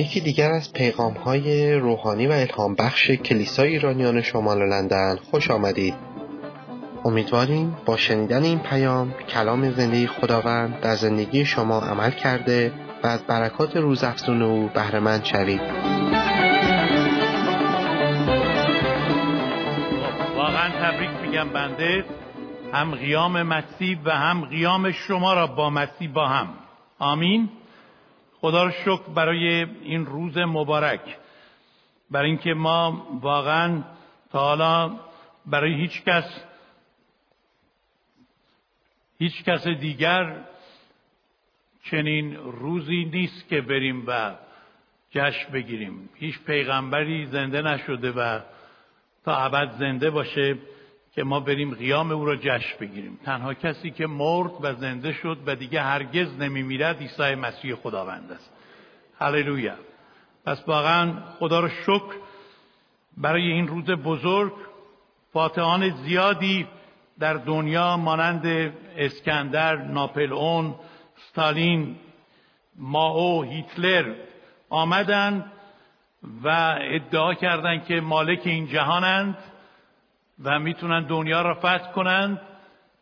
یکی دیگر از پیغام های روحانی و الهام بخش کلیسای ایرانیان شمال لندن خوش آمدید. امیدواریم با شنیدن این پیام کلام زندگی خداوند در زندگی شما عمل کرده و از برکات روزافزون او بهرهمند شوید. واقعا تبریک میگم بنده هم قیام مسیح و هم قیام شما را با مسیح با هم آمین خدا رو شکر برای این روز مبارک. برای اینکه ما واقعا تا حالا برای هیچ کس هیچ کس دیگر چنین روزی نیست که بریم و جشن بگیریم. هیچ پیغمبری زنده نشده و تا ابد زنده باشه. که ما بریم قیام او را جشن بگیریم. تنها کسی که مرد و زنده شد و دیگه هرگز نمیمیرد عیسی مسیح خداوند است. هللویا. پس واقعا خدا را شکر برای این روز بزرگ فاتحان زیادی در دنیا مانند اسکندر، ناپلئون، ستالین، ماو، هیتلر آمدند و ادعا کردند که مالک این جهانند. و می‌تونن دنیا را فتح کنند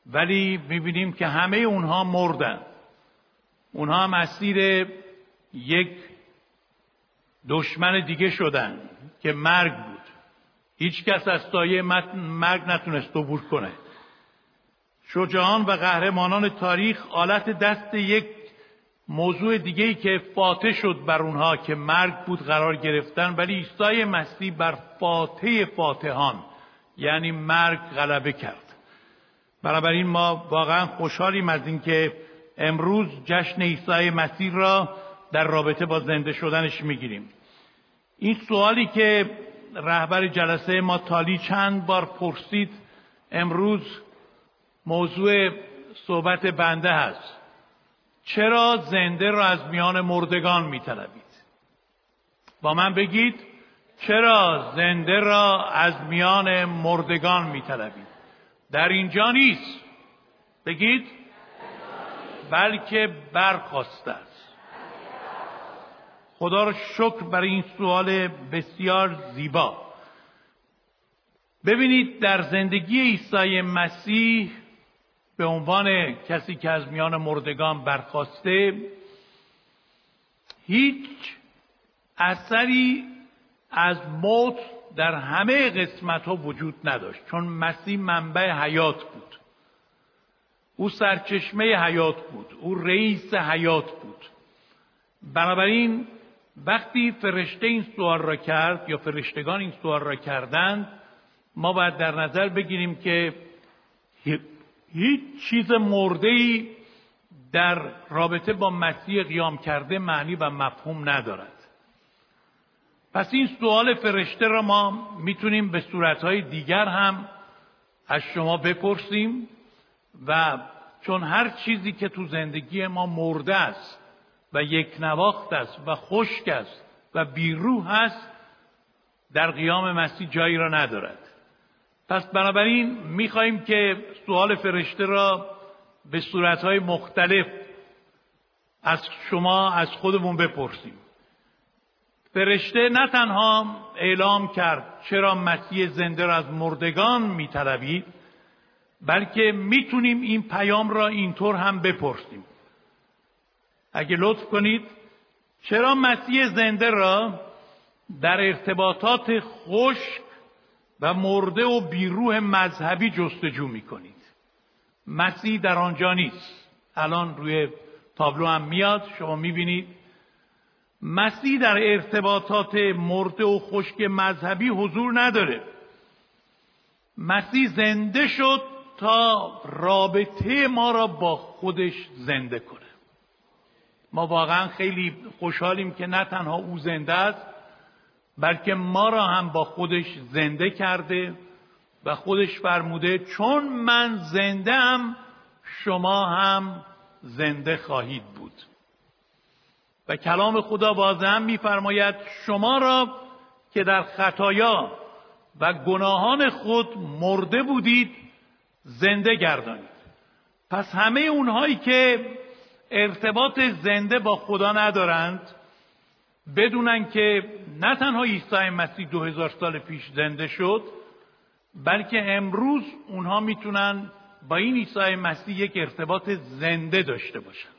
ولی می‌بینیم که همه اونها مردن. اونها هم اسیر یک دشمن دیگه شدن که مرگ بود. هیچ کس از سایه مرگ نتونست عبور کنه. شجاعان و قهرمانان تاریخ آلت دست یک موضوع دیگه ای که فاتح شد بر اونها که مرگ بود قرار گرفتن ولی عیسی مسیح بر فاتح فاتحان. یعنی مرگ غلبه کرد. بنابراین ما واقعا خوشحالیم از اینکه امروز جشن عیسی مسیح را در رابطه با زنده شدنش می‌گیریم. این سوالی که رهبر جلسه ما تالی چند بار پرسید امروز موضوع صحبت بنده هست. چرا زنده را از میان مردگان میطلبید؟ با من بگید. چرا زنده را از میان مردگان میطلبید؟ در اینجا نیست. بگید. بلکه برخواسته است. خدا را شکر برای این سوال بسیار زیبا. ببینید در زندگی عیسی مسیح به عنوان کسی که از میان مردگان برخواسته هیچ اثری از موت در همه قسمت ها وجود نداشت چون مسیح منبع حیات بود. او سرچشمه حیات بود او رئیس حیات بود. بنابراین وقتی فرشته این سوال را کرد یا فرشتگان این سوال را کردند ما باید در نظر بگیریم که هیچ چیز مرده ای در رابطه با مسیح قیام کرده معنی و مفهوم ندارد. پس این سوال فرشته را ما می‌تونیم به صورتهای دیگر هم از شما بپرسیم و چون هر چیزی که تو زندگی ما مرده است و یک نواخت است و خشک است و بیروح است در قیام مسیح جایی را ندارد. پس بنابراین می‌خواهیم که سوال فرشته را به صورتهای مختلف از شما از خودمون بپرسیم. فرشته نه تنها اعلام کرد چرا مسیح زنده را از مردگان میطلبید بلکه می‌تونیم این پیام را اینطور هم بپرسیم. اگه لطف کنید چرا مسیح زنده را در ارتباطات خشک و مرده و بیروح مذهبی جستجو می‌کنید؟ مسیح در آنجا نیست. الان روی تابلو هم میاد شما می‌بینید مسیح در ارتباطات مرده و خشک مذهبی حضور نداره. مسیح زنده شد تا رابطه ما را با خودش زنده کنه. ما واقعا خیلی خوشحالیم که نه تنها او زنده است بلکه ما را هم با خودش زنده کرده و خودش فرموده چون من زنده هم شما هم زنده خواهید بود. و کلام خدا باز هم میفرماید شما را که در خطایا و گناهان خود مرده بودید زنده گردانید. پس همه اونهایی که ارتباط زنده با خدا ندارند بدونن که نه تنها عیسی مسیح دو هزار سال پیش زنده شد بلکه امروز اونها می‌تونن با این عیسی مسیح یک ارتباط زنده داشته باشن.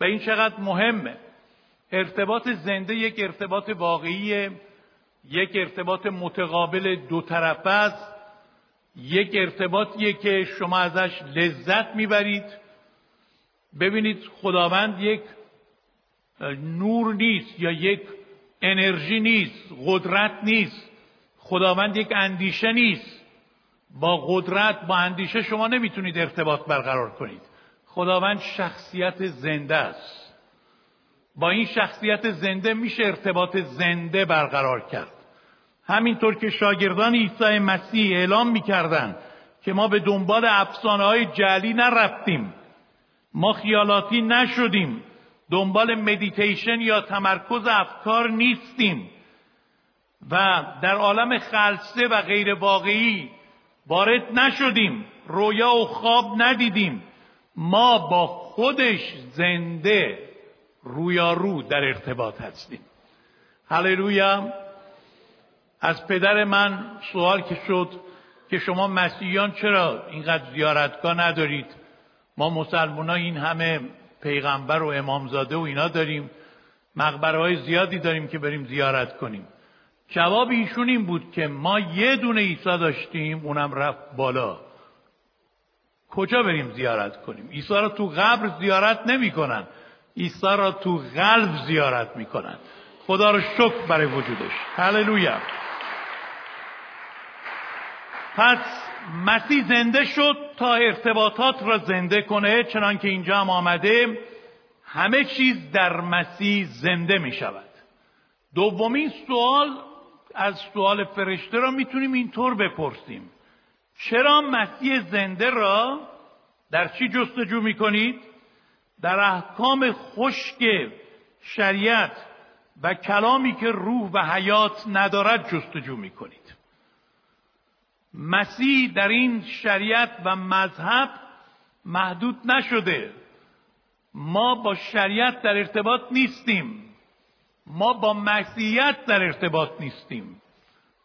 و این چقدر مهمه. ارتباط زنده یک ارتباط واقعی یک ارتباط متقابل دو طرفه است. یک ارتباطیه که شما ازش لذت می‌برید. ببینید خداوند یک نور نیست یا یک انرژی نیست قدرت نیست. خداوند یک اندیشه نیست. با قدرت با اندیشه شما نمی‌تونید ارتباط برقرار کنید. خداوند شخصیت زنده است. با این شخصیت زنده میشه ارتباط زنده برقرار کرد. همینطور که شاگردان عیسی مسیح اعلام می‌کردند که ما به دنبال افسانه های جعلی نرفتیم. ما خیالاتی نشدیم. دنبال مدیتیشن یا تمرکز افکار نیستیم. و در عالم خلصه و غیر واقعی وارد نشدیم. رویا و خواب ندیدیم. ما با خودش زنده رویارو در ارتباط هستیم. هللویا. از پدر من سوال که شد که شما مسیحیان چرا اینقدر زیارتگاه ندارید؟ ما مسلمان این همه پیغمبر و امامزاده و اینا داریم. مقبره های زیادی داریم که بریم زیارت کنیم. جواب ایشون این بود که ما یه دونه عیسی داشتیم اونم رفت بالا. کجا بریم زیارت کنیم؟ عیسی را تو قبر زیارت نمی‌کنن. عیسی را تو قلب زیارت می‌کنن. خدا رو شکر برای وجودش. هللویا. پس مسیح زنده شد تا ارتباطات را زنده کنه چنان که اینجا هم آمده همه چیز در مسیح زنده می شود دومین سوال از سوال فرشته را می‌تونیم اینطور بپرسیم. چرا مسیح زنده را در چی جستجو می‌کنید؟ در احکام خشک شریعت و کلامی که روح و حیات ندارد جستجو می‌کنید. مسیح در این شریعت و مذهب محدود نشده. ما با شریعت در ارتباط نیستیم. ما با مسیحیت در ارتباط نیستیم.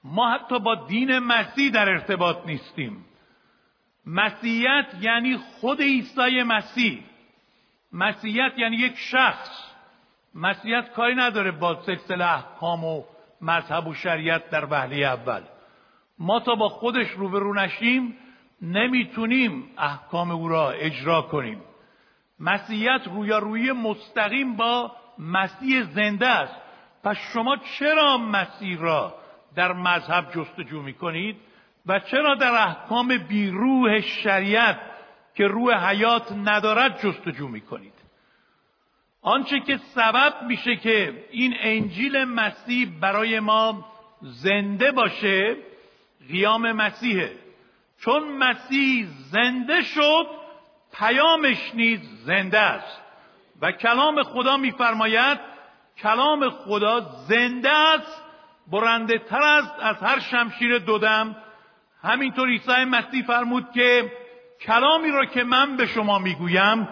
ما حتی با دین مسیح در ارتباط نیستیم. مسیحیت یعنی خود عیسی مسیح. مسیحیت یعنی یک شخص. مسیحیت کاری نداره با سلسله احکام و مذهب و شریعت در وهله اول. ما تا با خودش روبرو نشیم نمی‌تونیم احکام او را اجرا کنیم. مسیحیت رویارویی مستقیم با مسیح زنده است. پس شما چرا مسیح را در مذهب جستجو می کنید و چرا در احکام بیروح شریعت که روح حیات ندارد جستجو می کنید آنچه که سبب میشه که این انجیل مسیح برای ما زنده باشه قیام مسیحه. چون مسیح زنده شد پیامش نیز زنده است. و کلام خدا میفرماید کلام خدا زنده است برنده تر است از هر شمشیر دودم. همینطور عیسی مسیح فرمود که کلامی را که من به شما می‌گویم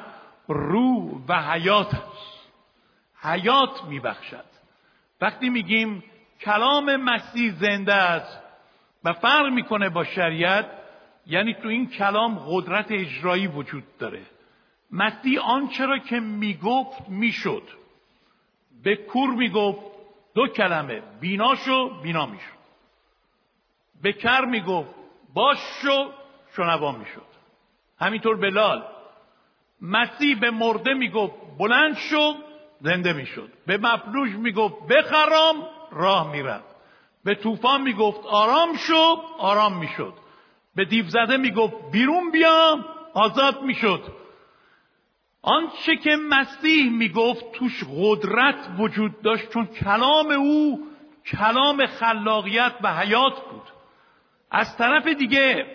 روح و حیات است. حیات میبخشد. وقتی میگیم کلام مسیح زنده است و فرق می‌کنه با شریعت یعنی تو این کلام قدرت اجرایی وجود داره. مسیح آنچه را که می‌گفت می‌شد. به کور می‌گفت دو کلمه. بینا شو بینا می‌شد به کر می‌گفت باش شو شنوا می‌شد. همینطور بلال مسیح به مرده می‌گفت بلند شو زنده می‌شد. به مفلوج می‌گفت بخرام راه می‌رفت به طوفان می‌گفت آرام شو آرام می‌شد. به دیو زده می‌گفت بیرون بیا آزاد می‌شد. آنچه که مسیح می‌گفت توش قدرت وجود داشت چون کلام او کلام خلاقیت و حیات بود. از طرف دیگه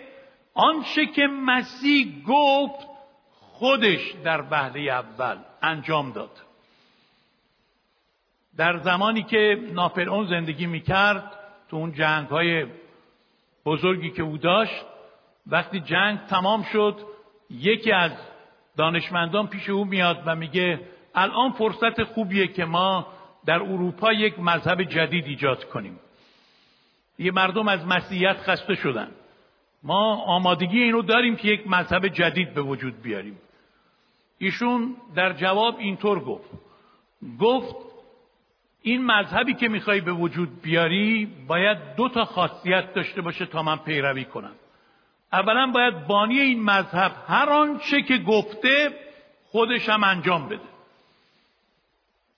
آنچه که مسیح گفت خودش در وهله اول انجام داد. در زمانی که ناپلئون زندگی می‌کرد تو اون جنگ های بزرگی که او داشت وقتی جنگ تمام شد یکی از دانشمندان پیش او میاد و میگه الان فرصت خوبیه که ما در اروپا یک مذهب جدید ایجاد کنیم. یه مردم از مسیحیت خسته شدن. ما آمادگی اینو داریم که یک مذهب جدید به وجود بیاریم. ایشون در جواب اینطور گفت. گفت این مذهبی که می‌خوای به وجود بیاری باید دو تا خاصیت داشته باشه تا من پیروی کنم. اولا باید بانی این مذهب هر آنچه که گفته خودش هم انجام بده.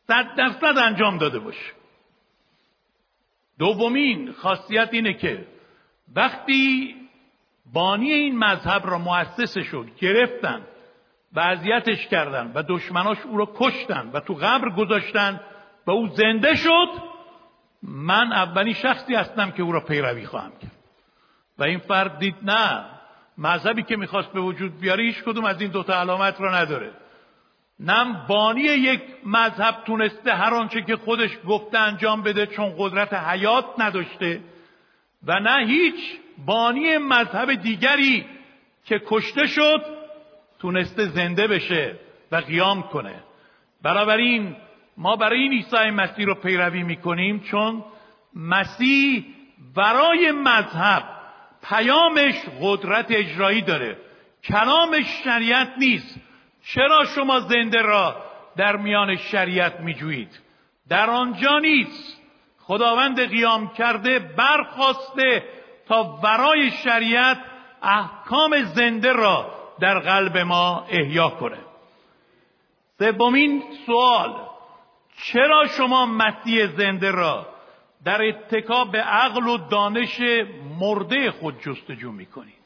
صد درصد انجام داده باشه. دومین خاصیت اینه که وقتی بانی این مذهب را مؤسسش شد گرفتن و اذیتش کردن و دشمناش او را کشتن و تو قبر گذاشتن و او زنده شد من اولین شخصی هستم که او را پیروی خواهم کرد. و این فرد دید نه مذهبی که می‌خواست به وجود بیاره هیچ کدوم از این دوتا علامت را نداره. نه بانی یک مذهب تونسته هر آنچه که خودش گفته انجام بده چون قدرت حیات نداشته و نه هیچ بانی مذهب دیگری که کشته شد تونسته زنده بشه و قیام کنه. بنابراین ما برای این عیسی مسیح رو پیروی می‌کنیم چون مسیح برای مذهب پیامش قدرت اجرایی داره. کلامش شریعت نیست. چرا شما زنده را در میان شریعت میجویید؟ در آنجا نیست. خداوند قیام کرده برخواسته تا ورای شریعت احکام زنده را در قلب ما احیا کنه. سومین سوال. چرا شما مسیح زنده را در اتکا به عقل و دانش مرده خود جستجو می‌کنید.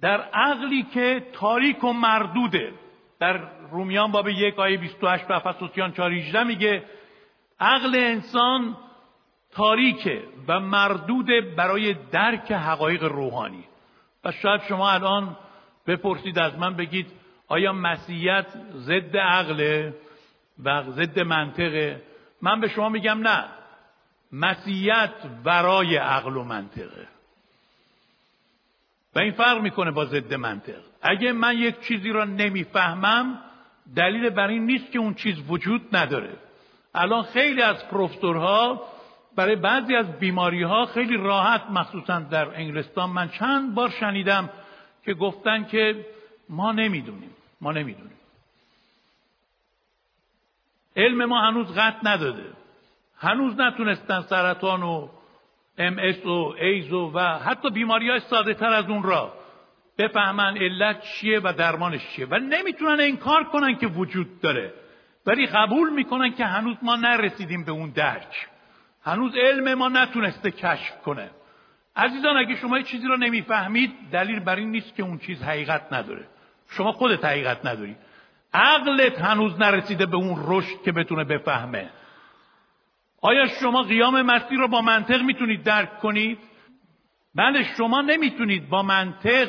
در عقلی که تاریک و مردوده در رومیان باب یک آیه 28 و افسوسیان 4 میگه عقل انسان تاریکه و مردود برای درک حقایق روحانی. و شاید شما الان بپرسید از من بگید آیا مسیحیت ضد عقله؟ و ضد منطقه. من به شما میگم نه. مسیحیت ورای عقل و منطقه. و این فرق می‌کنه با ضد منطق. اگه من یک چیزی را نمی‌فهمم دلیل بر این نیست که اون چیز وجود نداره. الان خیلی از پروفسورها برای بعضی از بیماری ها خیلی راحت مخصوصا در انگلستان من چند بار شنیدم که گفتن که ما نمی‌دونیم. ما نمی‌دونیم. علم ما هنوز قطع نداده. هنوز نتونستن سرطان و ام و ایز و, و حتی بیماری های ساده تر از اون را بفهمن علت چیه و درمانش چیه. و نمی‌تونن انکار کنن که وجود داره. ولی قبول می‌کنن که هنوز ما نرسیدیم به اون درک. هنوز علم ما نتونسته کشف کنه. عزیزان اگه شما یه چیزی رو نمی‌فهمید دلیل بر این نیست که اون چیز حقیقت نداره. شما خودت حقیقت نداری. عقلت هنوز نرسیده به اون رشد که بتونه بفهمه. آیا شما قیام مسیح رو با منطق می‌تونید درک کنید؟ بله شما نمی‌تونید با منطق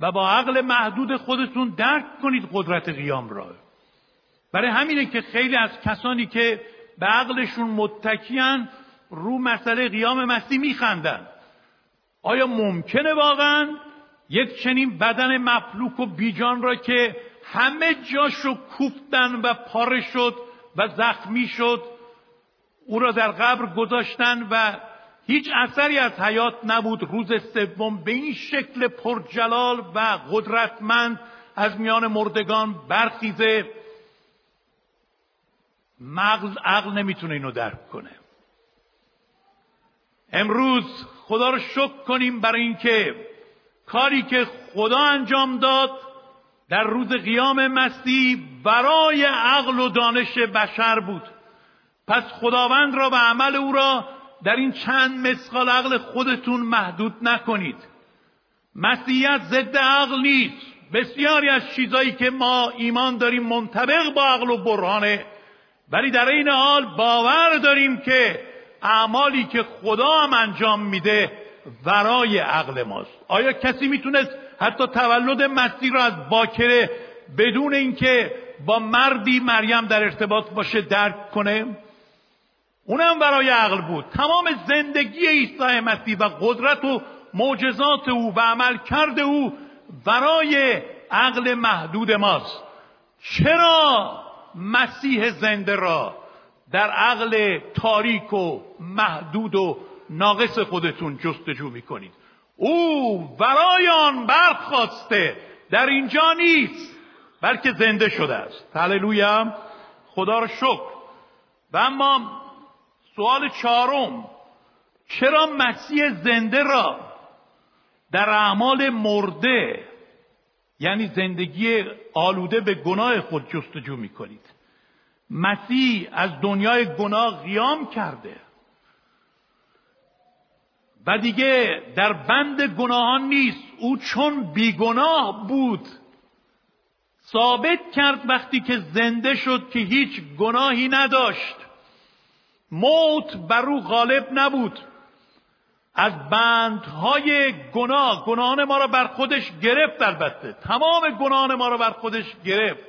و با عقل محدود خودتون درک کنید قدرت قیام را. برای همینه که خیلی از کسانی که به عقلشون متکیان رو مسئله قیام مسیح میخندن. آیا ممکنه واقعا یک چنین بدن مفلوک و بیجان را که همه جاشو کوفتن و پاره شد و زخمی شد. او را در قبر گذاشتن و هیچ اثری از حیات نبود. روز سوم به این شکل پرجلال و قدرتمند از میان مردگان برخیزه. مغز عقل نمی‌تونه اینو درک کنه. امروز خدا رو شکر کنیم برای اینکه کاری که خدا انجام داد در روز قیام مسیح برای عقل و دانش بشر بود. پس خداوند را و عمل او را در این چند مسقال عقل خودتون محدود نکنید. مسیحیت ضد عقل نیست. بسیاری از چیزایی که ما ایمان داریم منطبق با عقل و برهانه ولی در این حال باور داریم که اعمالی که خدا هم انجام میده ورای عقل ماست. آیا کسی می‌تونست حتی تولد مسیح را از باکره بدون اینکه با مردی مریم در ارتباط باشه درک کنه اونم برای عقل بود. تمام زندگی عیسی مسیح و قدرت و معجزات او و عمل کرده او برای عقل محدود ماست. چرا مسیح زنده را در عقل تاریک و محدود و ناقص خودتون جستجو می‌کنید؟ او برای آن برخواسته. در اینجا نیست بلکه زنده شده است. هللویا. خدا را شکر. و اما سوال چهارم چرا مسیح زنده را در اعمال مرده یعنی زندگی آلوده به گناه خود جستجو می‌کنید؟ مسیح از دنیای گناه قیام کرده. و دیگه در بند گناهان نیست. او چون بیگناه بود ثابت کرد وقتی که زنده شد که هیچ گناهی نداشت. موت بر او غالب نبود. از بندهای گناه گناهان ما را بر خودش گرفت البته. تمام گناهان ما را بر خودش گرفت.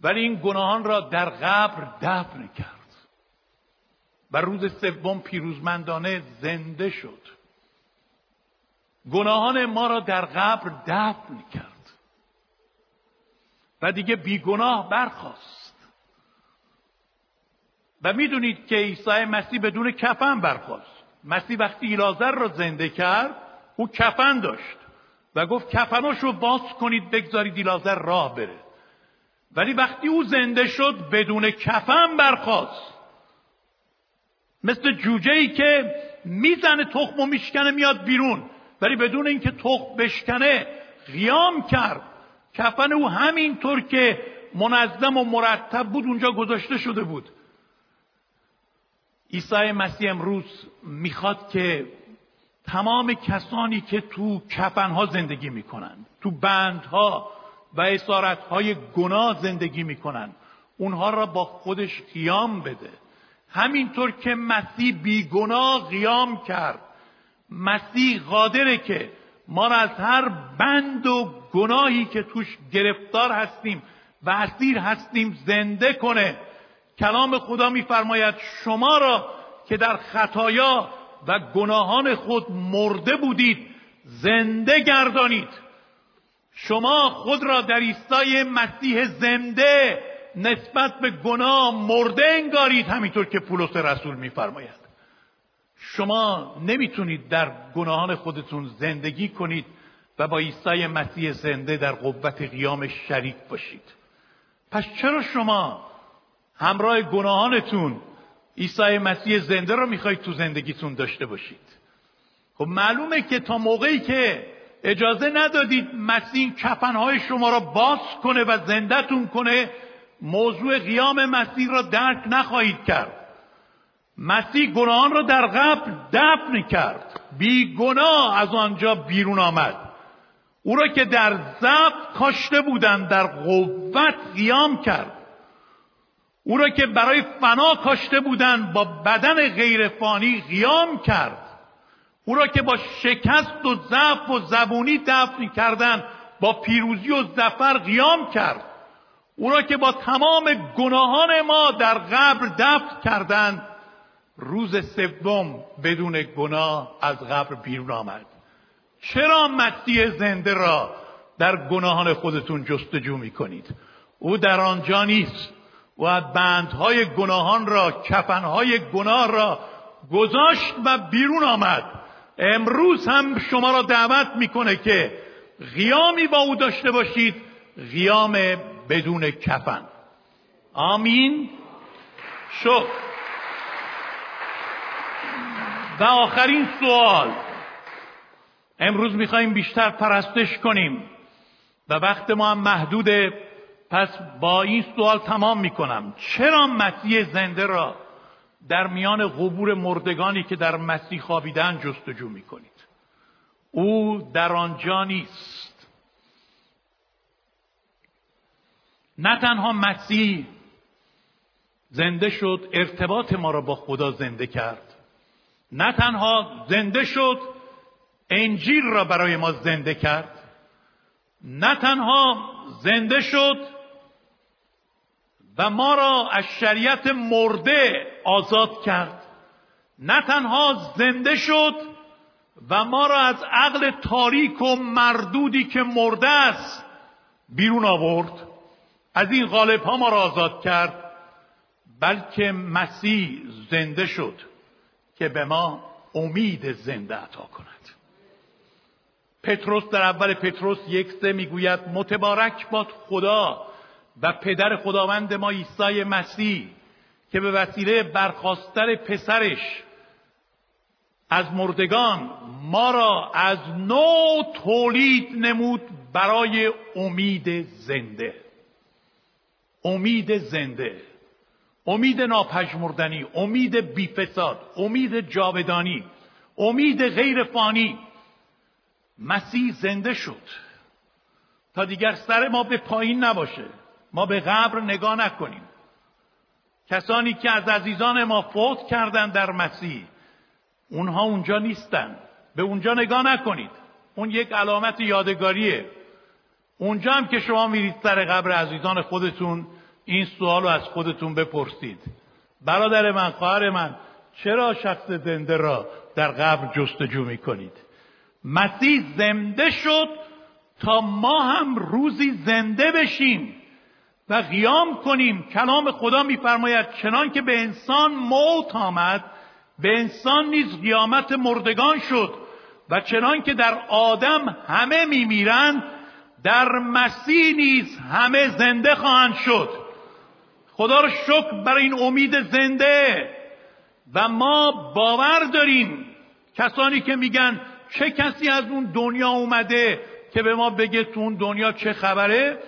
ولی این گناهان را در قبر دفن کرد. و روز سوم پیروزمندانه زنده شد. گناهان ما را در قبر دفن کرد. و دیگه بیگناه برخواست و می‌دونید که عیسی مسیح بدون کفن برخواست مسیح وقتی ایلازر را زنده کرد او کفن داشت و گفت کفناش رو باز کنید بگذارید ایلازر راه بره. ولی وقتی او زنده شد بدون کفن برخواست مثل جوجه ای که می‌زنه تخم و میشکنه میاد بیرون. ولی بدون اینکه تخم بشکنه قیام کرد. کفن او همینطور که منظم و مرتب بود اونجا گذاشته شده بود. عیسی مسیح امروز می‌خواد که تمام کسانی که تو کفنها زندگی می‌کنن تو بندها و اسارتهای گناه زندگی می‌کنن اونها را با خودش قیام بده. همینطور که مسیح بیگناه قیام کرد. مسیح قادره که ما را از هر بند و گناهی که توش گرفتار هستیم و اسیر هستیم زنده کنه. کلام خدا میفرماید شما را که در خطایا و گناهان خود مرده بودید زنده گردانید. شما خود را در ایستای مسیح زنده نسبت به گناه مرده انگارید همینطور که پولس رسول میفرماید. شما نمی‌تونید در گناهان خودتون زندگی کنید و با عیسی مسیح زنده در قوت قیام شریک باشید. پس چرا شما همراه گناهانتون عیسی مسیح زنده رو می‌خواید تو زندگیتون داشته باشید؟ خب معلومه که تا موقعی که اجازه ندادید مسیح کفنهای شما را باز کنه و زندهتون کنه موضوع قیام مسیح را درک نخواهید کرد. مسیح گناهان را در قبل دفن کرد. بی گناه از آنجا بیرون آمد. او را که در ضعف کاشته بودند در قوت قیام کرد. او را که برای فنا کاشته بودند با بدن غیر فانی قیام کرد. او را که با شکست و ضعف و زبونی دفن کردند با پیروزی و زفر قیام کرد. او را که با تمام گناهان ما در قبر دفن کردند روز سوم بدون گناه از قبر بیرون آمد. چرا مسیح زنده را در گناهان خودتون جستجو می کنید او در آنجا نیست و بندهای گناهان را کفنهای گناه را گذاشت و بیرون آمد. امروز هم شما را دعوت می‌کنه که قیامی با او داشته باشید قیام بدون کفن. آمین. شد و آخرین سوال. امروز می‌خوایم بیشتر پرستش کنیم. و وقت ما هم محدوده. پس با این سوال تمام می‌کنم. چرا مسیح زنده را در میان قبور مردگانی که در مسیح خوابیدن جستجو می‌کنید؟ او در آنجا نیست. نه تنها مسیح زنده شد ارتباط ما را با خدا زنده کرد. نه تنها زنده شد انجیل را برای ما زنده کرد. نه تنها زنده شد و ما را از شریعت مرده آزاد کرد. نه تنها زنده شد و ما را از عقل تاریک و مردودی که مرده است بیرون آورد. از این غالب ها ما را آزاد کرد بلکه مسیح زنده شد که به ما امید زنده عطا کند. پتروس در اول پتروس یک سه می‌گوید متبارک باد خدا و پدر خداوند ما عیسی مسیح که به وسیله برخواستن پسرش از مردگان ما را از نو تولید نمود برای امید زنده. امید زنده امید ناپژمردنی امید بیفساد امید جاودانی امید غیر فانی مسیح زنده شد تا دیگر سر ما به پایین نباشه. ما به قبر نگاه نکنیم. کسانی که از عزیزان ما فوت کردند در مسیح اونها اونجا نیستن. به اونجا نگاه نکنید. اون یک علامت یادگاریه. اونجا هم که شما میرید سر قبر عزیزان خودتون این سوال رو از خودتون بپرسید. برادر من خواهر من چرا شخص زنده را در قبر جستجو می‌کنید؟ مسیح زنده شد تا ما هم روزی زنده بشیم و قیام کنیم. کلام خدا میفرماید چنان که به انسان موت آمد به انسان نیز قیامت مردگان شد و چنان که در آدم همه میمیرند در مسیح نیز همه زنده خواهند شد. خدا رو شکر برای این امید زنده. و ما باور داریم کسانی که میگن چه کسی از اون دنیا اومده که به ما بگه تو اون دنیا چه خبره؟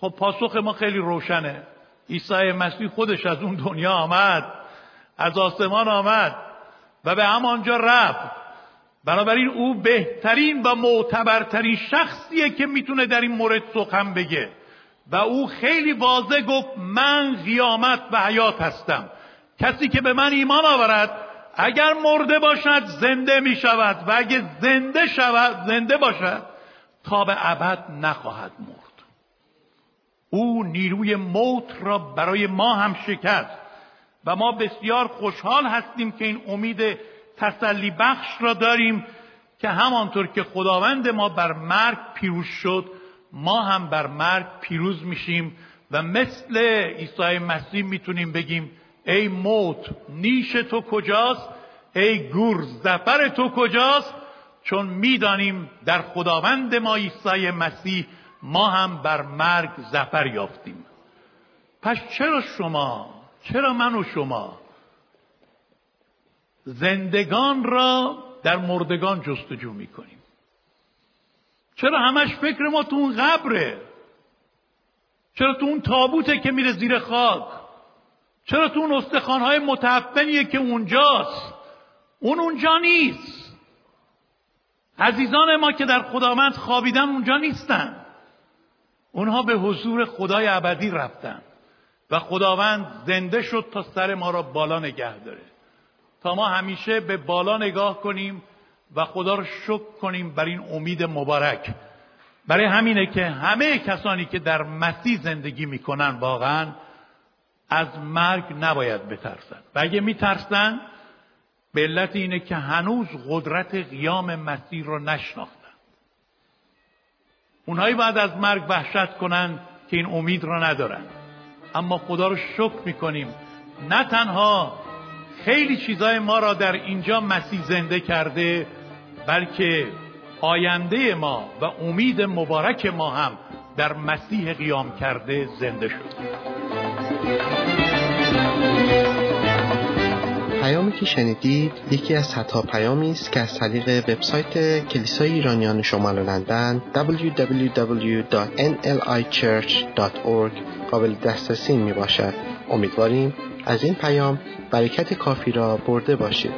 خب پاسخ ما خیلی روشنه. عیسی مسیح خودش از اون دنیا آمد از آسمان آمد و به همانجا رفت. بنابراین او بهترین و معتبرترین شخصیه که می‌تونه در این مورد سخن بگه. و او خیلی واضح گفت من قیامت و حیات هستم. کسی که به من ایمان آورد اگر مرده باشد زنده می شود و اگر زنده شود زنده باشد تا به ابد نخواهد مرد. او نیروی موت را برای ما هم شکست. و ما بسیار خوشحال هستیم که این امید تسلی بخش را داریم که همانطور که خداوند ما بر مرگ پیروز شد ما هم بر مرگ پیروز میشیم و مثل عیسی مسیح می‌تونیم بگیم ای موت نیش تو کجاست؟ ای گور زفر تو کجاست؟ چون می‌دانیم در خداوند ما عیسی مسیح ما هم بر مرگ زفر یافتیم. پس چرا شما؟ چرا من و شما؟ زندگان را در مردگان جستجو می‌کنیم. چرا همش فکر ما تو اون قبره؟ چرا تو اون تابوته که میره زیر خاک؟ چرا تو اون استخوانهای متعفنیه که اونجاست؟ اون اونجا نیست. عزیزان ما که در خداوند خوابیدن اونجا نیستن. اونها به حضور خدای ابدی رفتن و خداوند زنده شد تا سر ما را بالا نگه داره. ما همیشه به بالا نگاه کنیم و خدا رو شکر کنیم بر این امید مبارک. برای همینه که همه کسانی که در مسیح زندگی می‌کنن واقعا از مرگ نباید بترسن. و اگه میترسن به علت اینه که هنوز قدرت قیام مسیح رو نشناختن. اونهایی باید از مرگ وحشت کنن که این امید رو ندارن. اما خدا رو شکر می‌کنیم. نه تنها خیلی چیزای ما را در اینجا مسیح زنده کرده بلکه آینده ما و امید مبارک ما هم در مسیح قیام کرده زنده شد. پیامی که شنیدید یکی از صدها پیامی است که از طریق وبسایت کلیسای ایرانیان شمال لندن www.nlichurch.org قابل دسترسی می باشد امیدواریم از این پیام برکت کافی را برده باشید.